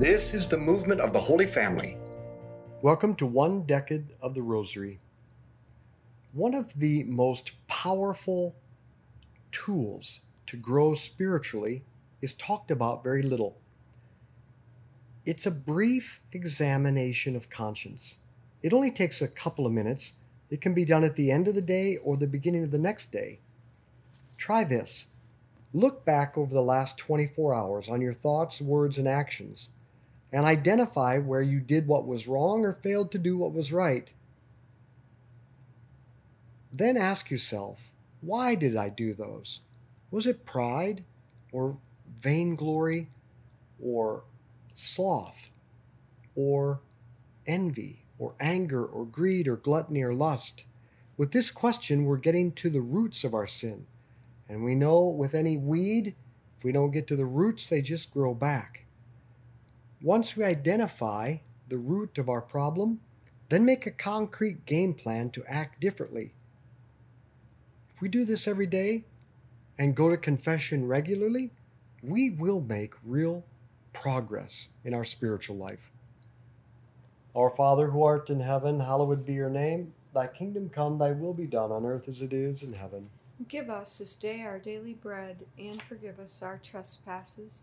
This is the movement of the Holy Family. Welcome to One Decade of the Rosary. One of the most powerful tools to grow spiritually is talked about very little. It's a brief examination of conscience. It only takes a couple of minutes. It can be done at the end of the day or the beginning of the next day. Try this. Look back over the last 24 hours on your thoughts, words, and actions and identify where you did what was wrong or failed to do what was right. Then ask yourself, why did I do those? Was it pride or vainglory or sloth or envy or anger or greed or gluttony or lust? With this question, we're getting to the roots of our sin. And we know with any weed, if we don't get to the roots, they just grow back. Once we identify the root of our problem, then make a concrete game plan to act differently. If we do this every day and go to confession regularly, we will make real progress in our spiritual life. Our Father who art in heaven, hallowed be your name. Thy kingdom come, thy will be done on earth as it is in heaven. Give us this day our daily bread, and forgive us our trespasses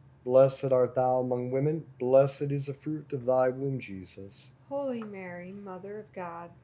Blessed art thou among women, blessed is the fruit of thy womb, Jesus. Holy Mary, Mother of God,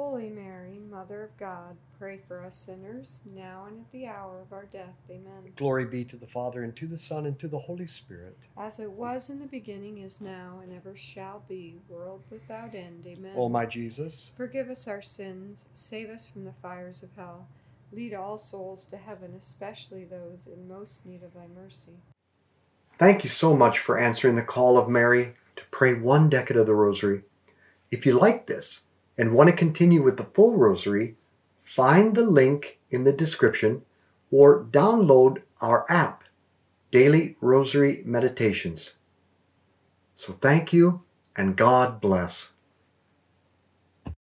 Holy Mary, Mother of God, pray for us sinners, now and at the hour of our death. Amen. Glory be to the Father, and to the Son, and to the Holy Spirit. As it was in the beginning, is now, and ever shall be, world without end. Amen. O my Jesus, Forgive us our sins, save us from the fires of hell. Lead all souls to heaven, especially those in most need of thy mercy. Thank you so much for answering the call of Mary to pray one decade of the Rosary. If you like this and want to continue with the full Rosary, find the link in the description or download our app, Daily Rosary Meditations. So thank you and God bless.